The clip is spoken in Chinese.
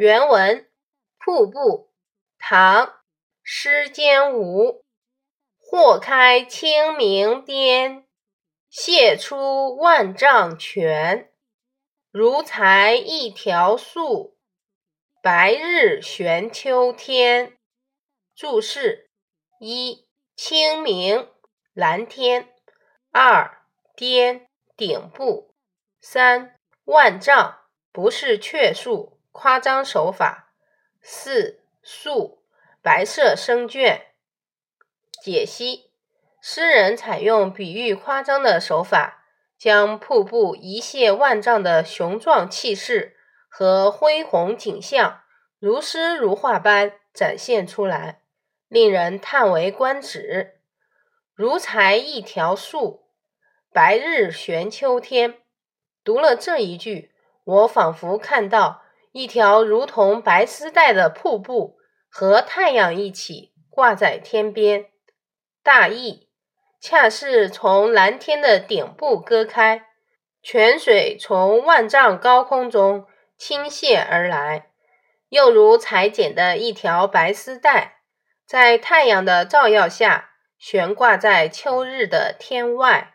原文：瀑布，唐，施坚吾。豁开清明巅，泻出万丈泉。如裁一条素，白日悬秋天。注释：一、清明，蓝天；二、巅，顶部；三、万丈，不是确数，夸张手法；四、素，白色生绢。解析：诗人采用比喻夸张的手法，将瀑布一泻万丈的雄壮气势和恢宏景象，如诗如画般展现出来，令人叹为观止。如裁一条素，白日悬秋天。读了这一句，我仿佛看到一条如同白丝带的瀑布和太阳一起挂在天边。大意恰是从蓝天的顶部割开，泉水从万丈高空中倾泻而来，又如裁剪的一条白丝带，在太阳的照耀下悬挂在秋日的天外。